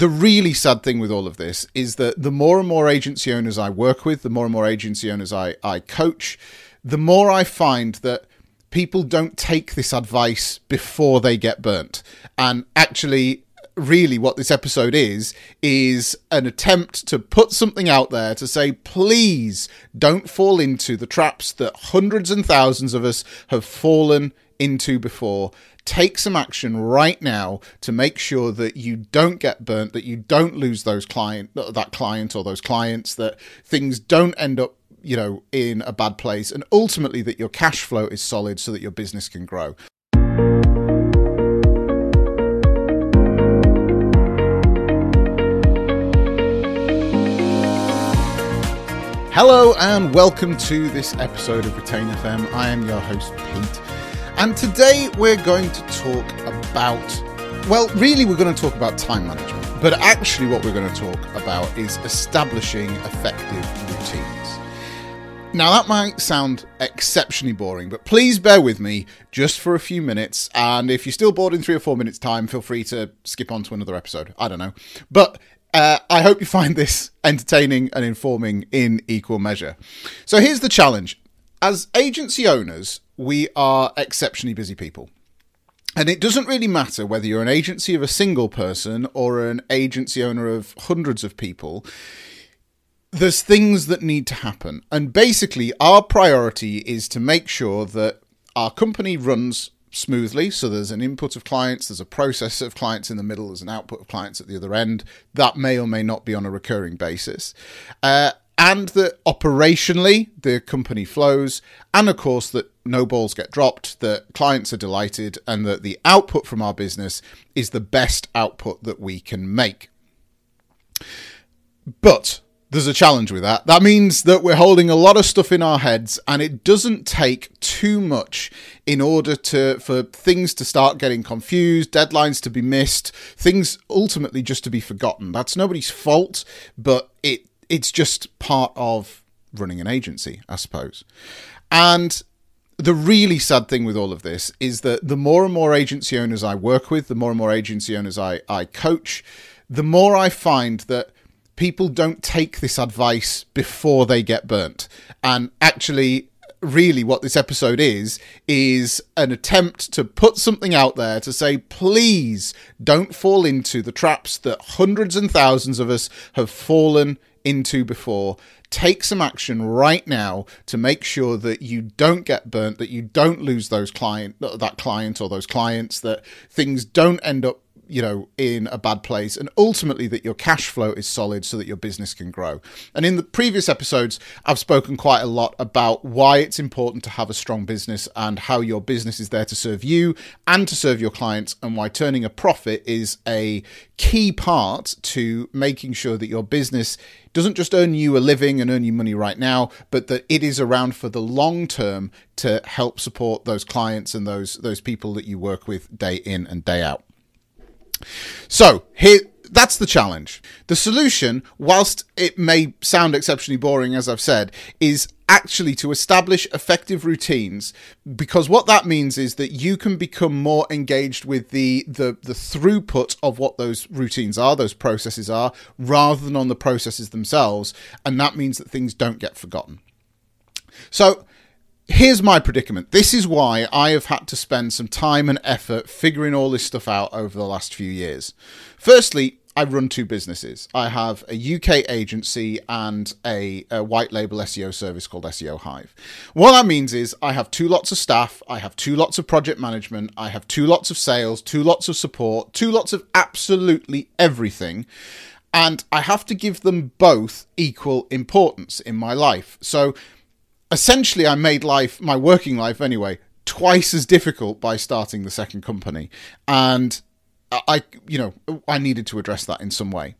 the really sad thing with all of this is that the more and more agency owners I work with, the more and more agency owners I, I coach, the more I find that people don't take this advice before they get burnt. And actually, really, what this episode is, is an attempt to put something out there to say, please don't fall into the traps that hundreds and thousands of us have fallen into before. Take some action right now to make sure that you don't get burnt, that you don't lose those client, that client or those clients, that things don't end up you know in a bad place and ultimately that your cash flow is solid so that your business can grow Hello and welcome to this episode of Retain FM. I am your host Pete, and today we're going to talk about well, really, we're going to talk about time management, but actually, what we're going to talk about is establishing effective routines. Now, that might sound exceptionally boring, but please bear with me just for a few minutes. And if you're still bored in three or four minutes' time, feel free to skip on to another episode. I don't know. But uh, I hope you find this entertaining and informing in equal measure. So, here's the challenge as agency owners, we are exceptionally busy people. And it doesn't really matter whether you're an agency of a single person or an agency owner of hundreds of people there's things that need to happen. And basically, our priority is to make sure that our company runs smoothly. So there's an input of clients, there's a process of clients in the middle, there's an output of clients at the other end. That may or may not be on a recurring basis. Uh, and that operationally the company flows, and of course that no balls get dropped, that clients are delighted, and that the output from our business is the best output that we can make. But there's a challenge with that. That means that we're holding a lot of stuff in our heads, and it doesn't take too much in order to for things to start getting confused, deadlines to be missed, things ultimately just to be forgotten. That's nobody's fault, but it it's just part of running an agency, I suppose. And the really sad thing with all of this is that the more and more agency owners I work with, the more and more agency owners I, I coach, the more I find that people don't take this advice before they get burnt. And actually, really, what this episode is, is an attempt to put something out there to say, please don't fall into the traps that hundreds and thousands of us have fallen into before. Take some action right now to make sure that you don't get burnt, that you don't lose those client, that client or those clients, that things don't end up you know in a bad place and ultimately that your cash flow is solid so that your business can grow and in the previous episodes i've spoken quite a lot about why it's important to have a strong business and how your business is there to serve you and to serve your clients and why turning a profit is a key part to making sure that your business doesn't just earn you a living and earn you money right now, but that it is around for the long term to help support those clients and those those people that you work with day in and day out. So here that's the challenge. The solution, whilst it may sound exceptionally boring, as I've said, is actually to establish effective routines because what that means is that you can become more engaged with the, the the throughput of what those routines are those processes are rather than on the processes themselves and that means that things don't get forgotten so here's my predicament. This is why I have had to spend some time and effort figuring all this stuff out over the last few years. Firstly, I run two businesses. I have a UK agency and a, a, white label SEO service called SEO Hive. What that means is I have two lots of staff, I have two lots of project management, I have two lots of sales, two lots of support, two lots of absolutely everything. And I have to give them both equal importance in my life. So essentially I made life, my working life anyway, twice as difficult by starting the second company. And I, you know, I needed to address that in some way.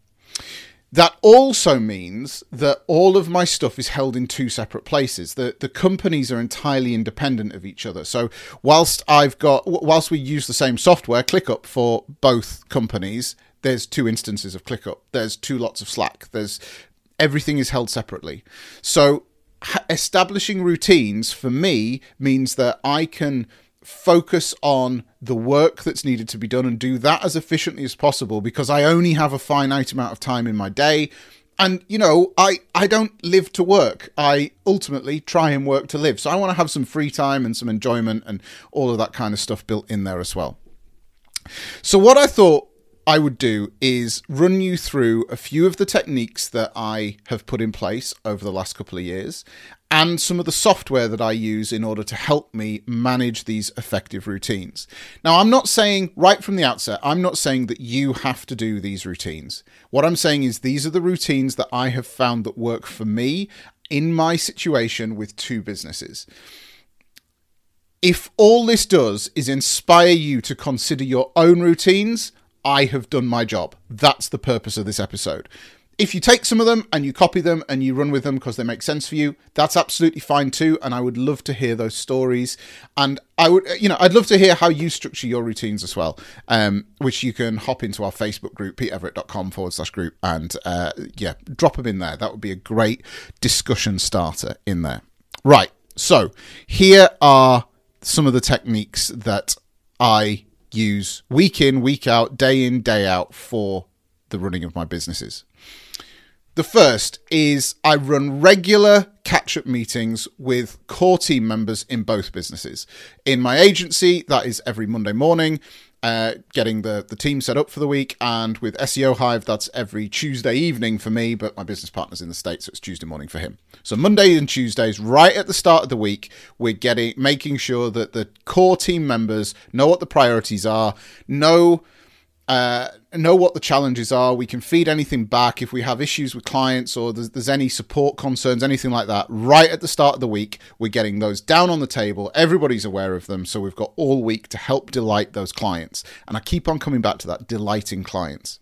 That also means that all of my stuff is held in two separate places. The the companies are entirely independent of each other. So whilst I've got whilst we use the same software, ClickUp for both companies, there's two instances of ClickUp. There's two lots of Slack. There's everything is held separately. So establishing routines for me means that I can focus on the work that's needed to be done and do that as efficiently as possible because I only have a finite amount of time in my day. And you know, I I don't live to work. I ultimately try and work to live. So I want to have some free time and some enjoyment and all of that kind of stuff built in there as well. So what I thought I would do is run you through a few of the techniques that I have put in place over the last couple of years and some of the software that I use in order to help me manage these effective routines. Now, I'm not saying right from the outset, I'm not saying that you have to do these routines. What I'm saying is these are the routines that I have found that work for me in my situation with two businesses. If all this does is inspire you to consider your own routines, I have done my job. That's the purpose of this episode. If you take some of them and you copy them and you run with them because they make sense for you, that's absolutely fine too. And I would love to hear those stories. And I would, you know, I'd love to hear how you structure your routines as well, um, which you can hop into our Facebook group, petereverett.com forward slash group, and uh, yeah, drop them in there. That would be a great discussion starter in there. Right. So here are some of the techniques that I use week in, week out, day in, day out for the running of my businesses. The first is I run regular catch up meetings with core team members in both businesses. In my agency, that is every Monday morning uh, getting the, the team set up for the week. And with SEO Hive, that's every Tuesday evening for me, but my business partner's in the States, so it's Tuesday morning for him. So Monday and Tuesdays, right at the start of the week, we're getting making sure that the core team members know what the priorities are, know uh, know what the challenges are. We can feed anything back if we have issues with clients or there's, there's, any support concerns, anything like that. Right at the start of the week, we're getting those down on the table. Everybody's aware of them. So we've got all week to help delight those clients. And I keep on coming back to that delighting clients.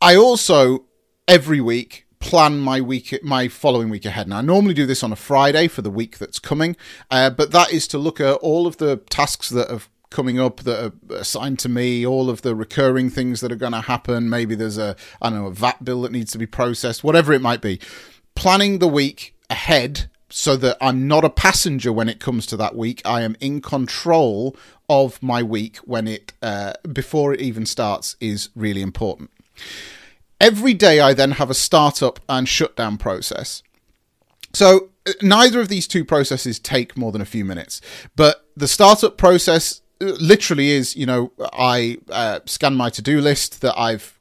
I also, every week, plan my week my following week ahead now i normally do this on a friday for the week that's coming uh, but that is to look at all of the tasks that have coming up that are assigned to me, all of the recurring things that are going to happen. Maybe there's a, I don't know, a VAT bill that needs to be processed, whatever it might be. Planning the week ahead so that I'm not a passenger when it comes to that week. I am in control of my week when it, uh, before it even starts, is really important. Every day, I then have a startup and shutdown process. So uh, neither of these two processes take more than a few minutes, but the startup process literally is, you know, I uh, scan my to do list that I've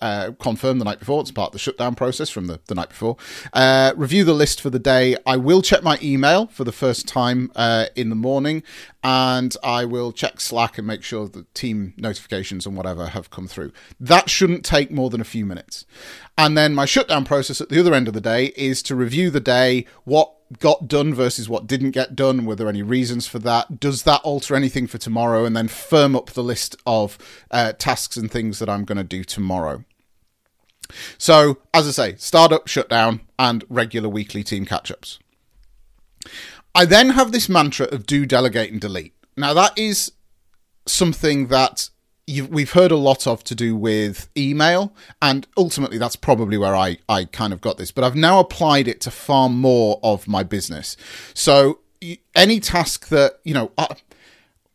uh, confirmed the night before. It's part of the shutdown process from the, the night before. Uh, review the list for the day. I will check my email for the first time uh, in the morning, and I will check Slack and make sure the team notifications and whatever have come through. That shouldn't take more than a few minutes. And then my shutdown process at the other end of the day is to review the day, what got done versus what didn't get done? Were there any reasons for that? Does that alter anything for tomorrow? And then firm up the list of uh, tasks and things that I'm going to do tomorrow. So, as I say, startup, shutdown, and regular weekly team catch ups. I then have this mantra of do, delegate, and delete. Now, that is something that we've heard a lot of to do with email, and ultimately that's probably where I, I kind of got this. But I've now applied it to far more of my business. So any task that you know, uh,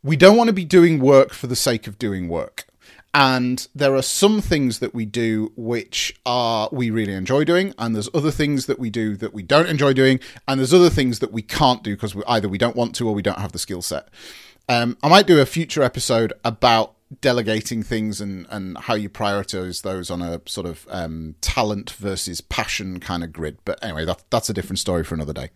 we don't want to be doing work for the sake of doing work. And there are some things that we do which are we really enjoy doing, and there's other things that we do that we don't enjoy doing, and there's other things that we can't do because we, either we don't want to or we don't have the skill set. Um, I might do a future episode about delegating things and and how you prioritize those on a sort of um, talent versus passion kind of grid. But anyway, that, that's a different story for another day.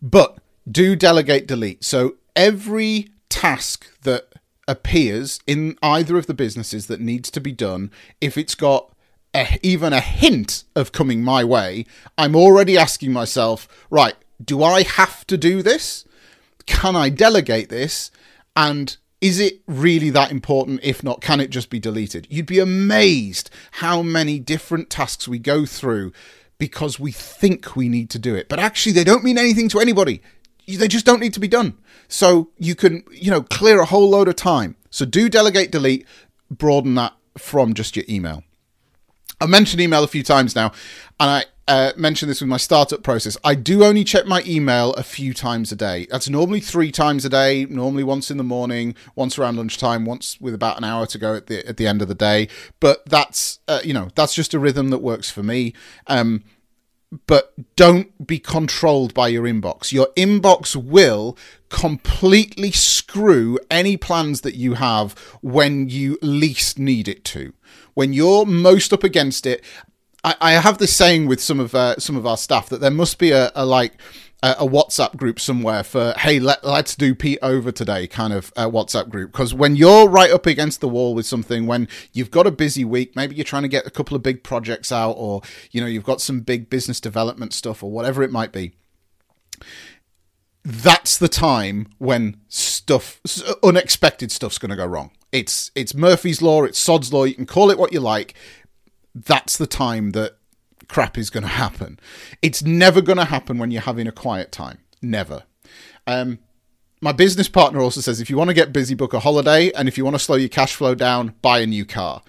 But do delegate delete. So every task that appears in either of the businesses that needs to be done, if it's got a, even a hint of coming my way, I'm already asking myself, right, do I have to do this? Can I delegate this? And is it really that important? If not, can it just be deleted? You'd be amazed how many different tasks we go through because we think we need to do it, but actually they don't mean anything to anybody. They just don't need to be done. So you can, you know, clear a whole load of time. So do delegate delete, broaden that from just your email. I mentioned email a few times now, and I uh, mentioned this with my startup process. I do only check my email a few times a day. That's normally three times a day. Normally once in the morning, once around lunchtime, once with about an hour to go at the at the end of the day. But that's uh, you know that's just a rhythm that works for me. Um, but don't be controlled by your inbox. Your inbox will completely screw any plans that you have when you least need it to. When you're most up against it, I, I have this saying with some of uh, some of our staff that there must be a, a like a WhatsApp group somewhere for hey let, let's do Pete over today kind of uh, WhatsApp group. Because when you're right up against the wall with something when you've got a busy week maybe you're trying to get a couple of big projects out or you know you've got some big business development stuff or whatever it might be that's the time when stuff unexpected stuff's going to go wrong it's it's Murphy's law it's Sod's law you can call it what you like that's the time that crap is going to happen. It's never going to happen when you're having a quiet time. Never. Um, my business partner also says if you want to get busy, book a holiday, and if you want to slow your cash flow down, buy a new car.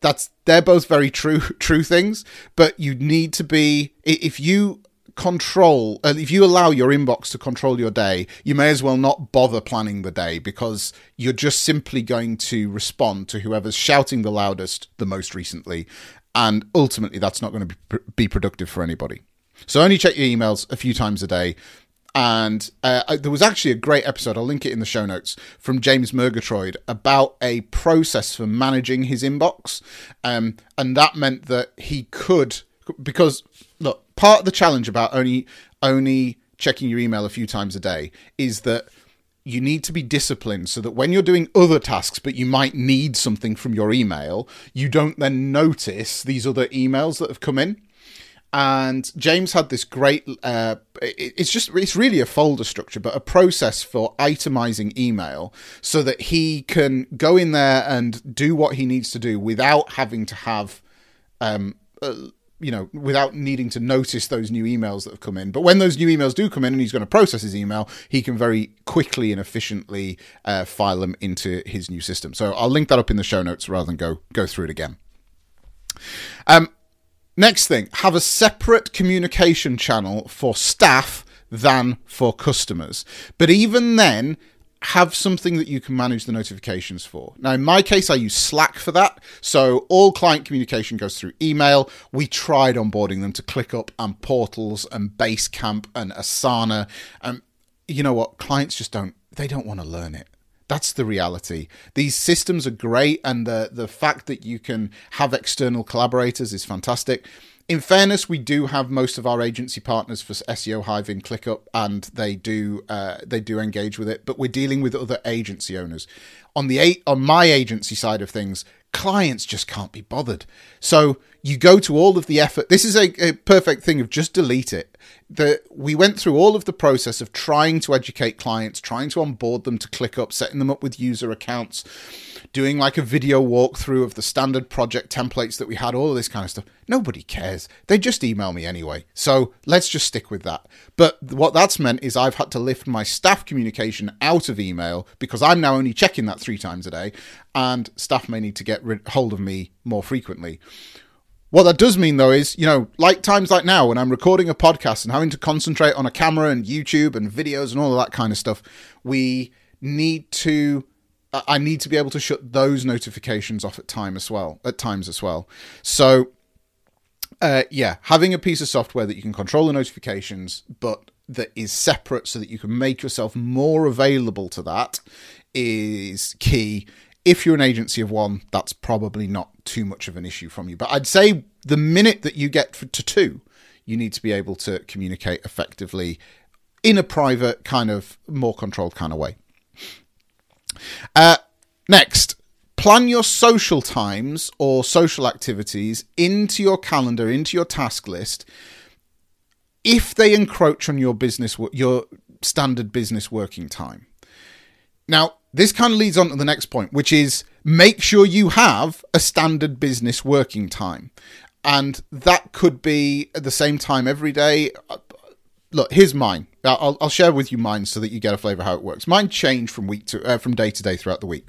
That's they're both very true true things, but you need to be if you control uh, if you allow your inbox to control your day you may as well not bother planning the day because you're just simply going to respond to whoever's shouting the loudest the most recently. And ultimately that's not going to be, be productive for anybody. So only check your emails a few times a day. And uh, there was actually a great episode i'll link it in the show notes from james murgatroyd about a process for managing his inbox. Um, and that meant that he could because part of the challenge about only only checking your email a few times a day is that you need to be disciplined so that when you're doing other tasks but you might need something from your email you don't then notice these other emails that have come in. And james had this great uh, it's just it's really a folder structure but a process for itemizing email so that he can go in there and do what he needs to do without having to have um, uh, you know, without needing to notice those new emails that have come in. But when those new emails do come in and he's going to process his email, he can very quickly and efficiently uh, file them into his new system. So I'll link that up in the show notes rather than go go through it again. Um, next thing, have a separate communication channel for staff than for customers. But even then, have something that you can manage the notifications for. Now, in my case, I use Slack for that. So all client communication goes through email. We tried onboarding them to ClickUp and Portals and Basecamp and Asana. And you know what? Clients just don't, they don't want to learn it. That's the reality. These systems are great, and the the fact that you can have external collaborators is fantastic in fairness, we do have most of our agency partners for SEO Hive in ClickUp, and they do uh, they do engage with it. But we're dealing with other agency owners. On the on my agency side of things, clients just can't be bothered. So you go to all of the effort. This is a, a perfect thing of just delete it. That we went through all of the process of trying to educate clients, trying to onboard them to ClickUp, setting them up with user accounts doing like a video walkthrough of the standard project templates that we had, all of this kind of stuff. Nobody cares. They just email me anyway. So let's just stick with that. But what that's meant is I've had to lift my staff communication out of email because I'm now only checking that three times a day, and staff may need to get hold of me more frequently. What that does mean, though, is, you know, like times like now when I'm recording a podcast and having to concentrate on a camera and YouTube and videos and all of that kind of stuff, we need to I need to be able to shut those notifications off at time as well, at times as well. So, uh, yeah, having a piece of software that you can control the notifications, but that is separate so that you can make yourself more available to that is key. If you're an agency of one, that's probably not too much of an issue from you. But I'd say the minute that you get to two, you need to be able to communicate effectively in a private, kind of more controlled kind of way. Uh, next, plan your social times or social activities into your calendar, into your task list. If they encroach on your business, your standard business working time. Now, this kind of leads on to the next point, which is make sure you have a standard business working time. And that could be at the same time every day. Look, here's mine. I'll, I'll share with you mine so that you get a flavour how it works. Mine change from week to uh, from day to day throughout the week.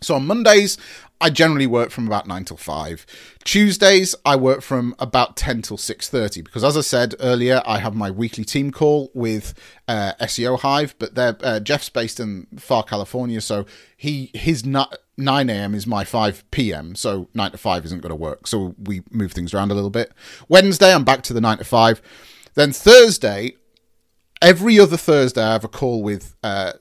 So on Mondays, I generally work from about nine till five. Tuesdays, I work from about ten till six thirty because, as I said earlier, I have my weekly team call with uh, SEO Hive. But they're, uh, Jeff's based in far California, so he his nine a.m. is my five p.m. So nine to five isn't going to work. So we move things around a little bit. Wednesday, I'm back to the nine to five. Then Thursday, every other Thursday, I have a call with uh,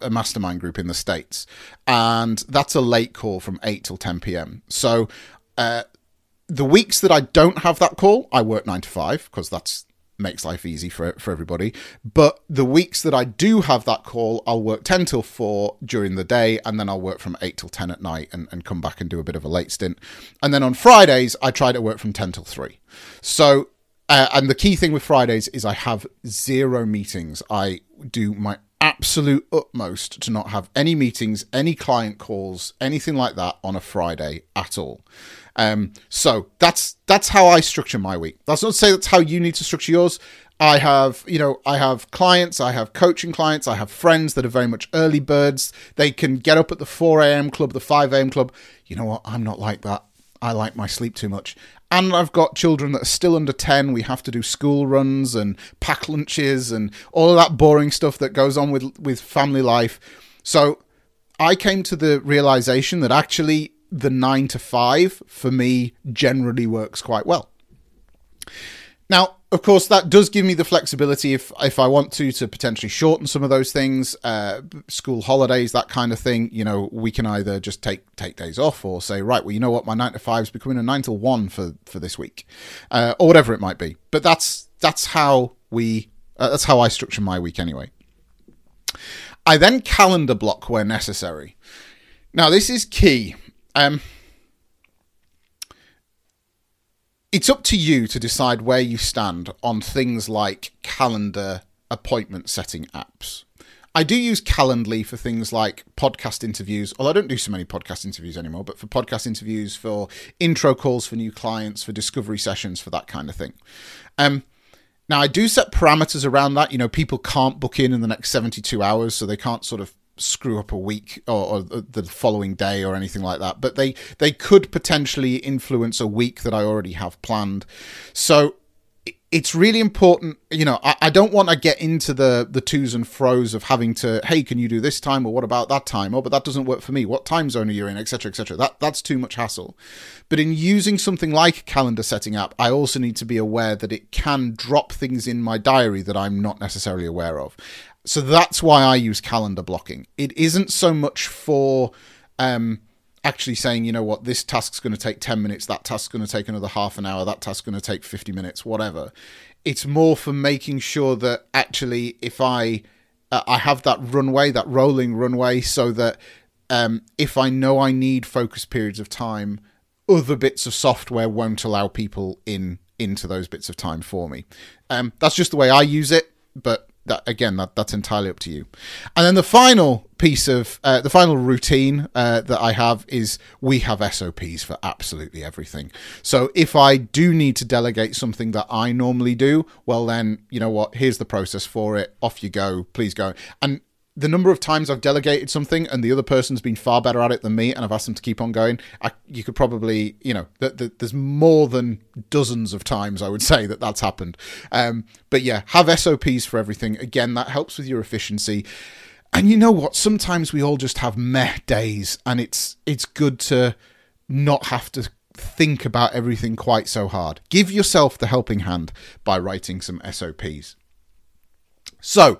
a mastermind group in the States, and that's a late call from 8 till 10 p.m. So, uh, the weeks that I don't have that call, I work 9 to 5 because that's makes life easy for for everybody. But the weeks that I do have that call, I'll work 10 till 4 during the day, and then I'll work from 8 till 10 at night and, and come back and do a bit of a late stint. And then on Fridays, I try to work from 10 till 3. So uh, and the key thing with Fridays is I have zero meetings. I do my absolute utmost to not have any meetings, any client calls, anything like that on a Friday at all. Um, so that's that's how I structure my week. That's not to say that's how you need to structure yours. I have, you know, I have clients, I have coaching clients, I have friends that are very much early birds. They can get up at the 4 a.m. club, the 5 a.m. club. You know what? I'm not like that. I like my sleep too much and I've got children that are still under 10. We have to do school runs and pack lunches and all that boring stuff that goes on with, with family life. So I came to the realization that actually the nine to five for me generally works quite well. Now, of course, that does give me the flexibility if if I want to to potentially shorten some of those things, uh, school holidays, that kind of thing. You know, we can either just take take days off or say, right, well, you know what, my nine to five is becoming a nine till one for for this week, uh, or whatever it might be. But that's that's how we uh, that's how I structure my week anyway. I then calendar block where necessary. Now, this is key. Um, it's up to you to decide where you stand on things like calendar appointment setting apps. I do use Calendly for things like podcast interviews, although I don't do so many podcast interviews anymore, but for podcast interviews, for intro calls for new clients, for discovery sessions, for that kind of thing. Um, now, I do set parameters around that. You know, people can't book in in the next 72 hours, so they can't sort of screw up a week or, or, the following day or anything like that but they they could potentially influence a week that i already have planned. So it's really important you know I, I, don't want to get into the the twos and fro's of having to hey can you do this time? or what about that time? Oh but that doesn't work for me. What time zone are you in? etc etc that that's too much hassle. But in using something like a calendar setting app i also need to be aware that it can drop things in my diary that i'm not necessarily aware of so that's why I use calendar blocking. It isn't so much for um, actually saying, you know what, this task's going to take 10 minutes, that task's going to take another half an hour, that task's going to take 50 minutes, whatever. It's more for making sure that actually, if I uh, I have that runway, that rolling runway, so that um, if I know I need focus periods of time, other bits of software won't allow people in into those bits of time for me. Um, that's just the way I use it, but that again that that's entirely up to you. And then the final piece of uh, the final routine uh, that i have is we have sops for absolutely everything. So if i do need to delegate something that i normally do well then you know what here's the process for it. Off you go. Please go. And the number of times I've delegated something and the other person's been far better at it than me, and I've asked them to keep on going, I, you could probably, you know, th- th- there's more than dozens of times I would say that that's happened. Um, but yeah, have SOPs for everything. Again, that helps with your efficiency. And you know what? Sometimes we all just have meh days, and it's it's good to not have to think about everything quite so hard. Give yourself the helping hand by writing some SOPs. So,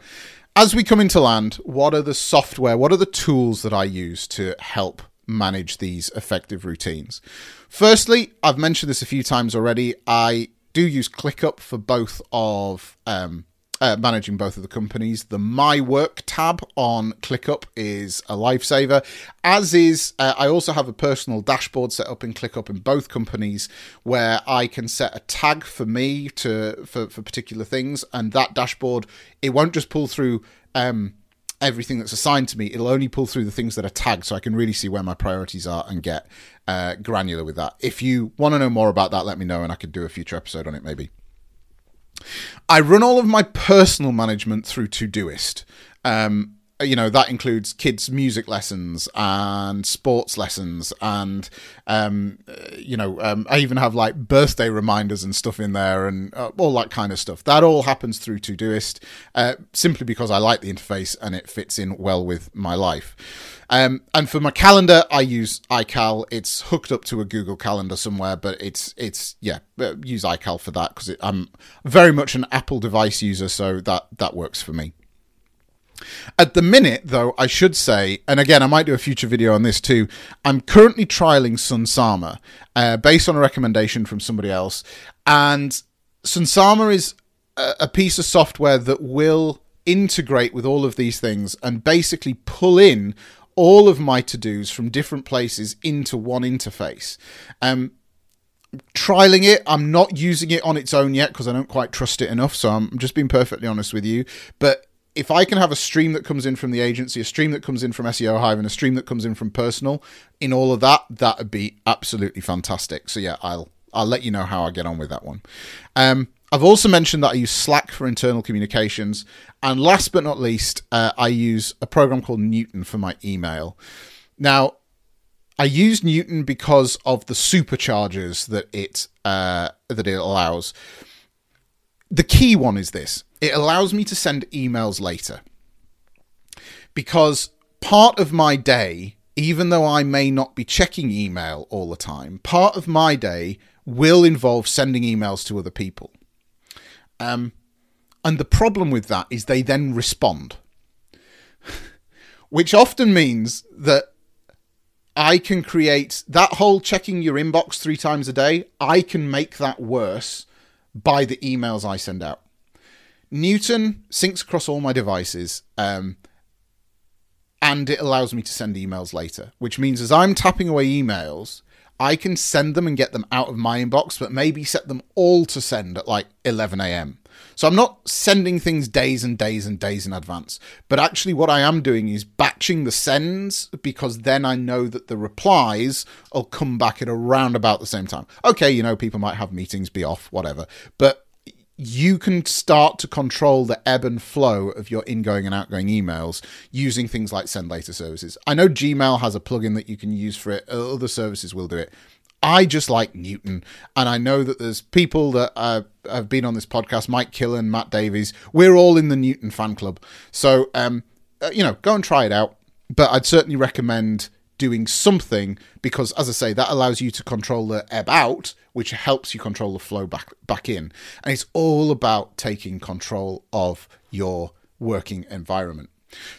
as we come into land, what are the software, what are the tools that I use to help manage these effective routines? Firstly, I've mentioned this a few times already. I do use ClickUp for both of um, uh, managing both of the companies. The My Work tab on ClickUp is a lifesaver, as is, uh, I also have a personal dashboard set up in ClickUp in both companies where I can set a tag for me to for, for particular things, and that dashboard, it won't just pull through. Um, everything that's assigned to me it'll only pull through the things that are tagged so i can really see where my priorities are and get uh, granular with that if you want to know more about that let me know and i could do a future episode on it maybe I run all of my personal management through Todoist. Um, you know that includes kids music lessons and sports lessons and um, you know um, i even have like birthday reminders and stuff in there and uh, all that kind of stuff that all happens through todoist uh, simply because i like the interface and it fits in well with my life um, and for my calendar, I use iCal. It's hooked up to a Google Calendar somewhere, but it's it's yeah, uh, use iCal for that because I'm very much an Apple device user, so that that works for me. At the minute, though, I should say, and again, I might do a future video on this too. I'm currently trialing Sunsama uh, based on a recommendation from somebody else, and Sunsama is a, piece of software that will integrate with all of these things and basically pull in all of my to dos from different places into one interface. Um, trialing it. I'm not using it on its own yet because I don't quite trust it enough. So I'm just being perfectly honest with you. But if I can have a stream that comes in from the agency, a stream that comes in from SEO Hive, and a stream that comes in from personal, in all of that, that would be absolutely fantastic. So yeah, I'll I'll let you know how I get on with that one. Um, I've also mentioned that I use Slack for internal communications, and last but not least, uh, I use a program called Newton for my email. Now, I use Newton because of the superchargers that it uh, that it allows. The key one is this it allows me to send emails later. Because part of my day, even though I may not be checking email all the time, part of my day will involve sending emails to other people. Um, and the problem with that is they then respond, which often means that I can create that whole checking your inbox three times a day. I can make that worse by the emails I send out. Newton syncs across all my devices, um, and it allows me to send emails later, which means as I'm tapping away emails, I can send them and get them out of my inbox, but maybe set them all to send at like 11 a.m. So I'm not sending things days and days and days in advance, but actually what I am doing is batching the sends because then I know that the replies will come back at around about the same time. Okay, you know, people might have meetings, be off, whatever, but you can start to control the ebb and flow of your ingoing and outgoing emails using things like send later services. I know Gmail has a plugin that you can use for it, other services will do it. I just like Newton, and I know that there's people that uh, have been on this podcast, Mike Killen, Matt Davies. We're all in the Newton fan club, so um, uh, you know, go and try it out. But I'd certainly recommend doing something because, as I say, that allows you to control the ebb out, which helps you control the flow back back in, and it's all about taking control of your working environment.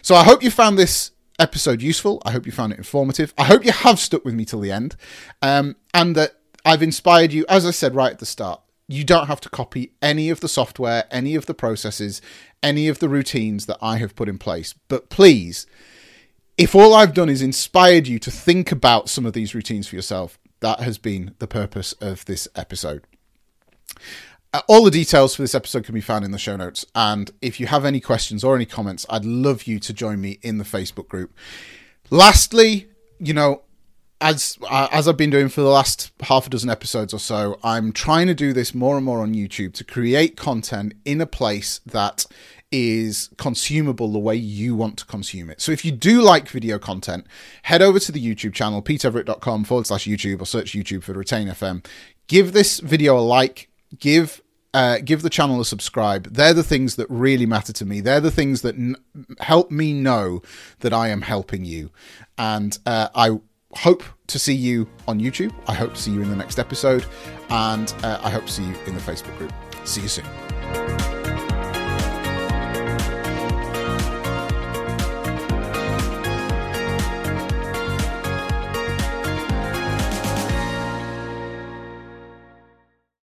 So I hope you found this episode useful. I hope you found it informative. I hope you have stuck with me till the end, um, and that I've inspired you. As I said right at the start, you don't have to copy any of the software, any of the processes, any of the routines that I have put in place. But please, if all I've done is inspired you to think about some of these routines for yourself, that has been the purpose of this episode. Uh, all the details for this episode can be found in the show notes. And if you have any questions or any comments, I'd love you to join me in the Facebook group. Lastly, you know, as uh, as I've been doing for the last half a dozen episodes or so, I'm trying to do this more and more on YouTube to create content in a place that is consumable the way you want to consume it. So if you do like video content, head over to the YouTube channel, petereverett.com forward slash YouTube or search YouTube for Retain FM. Give this video a like, give uh, give the channel a subscribe. They're the things that really matter to me. They're the things that n- help me know that I am helping you. And uh, I hope to see you on YouTube. I hope to see you in the next episode. And uh, I hope to see you in the Facebook group. See you soon.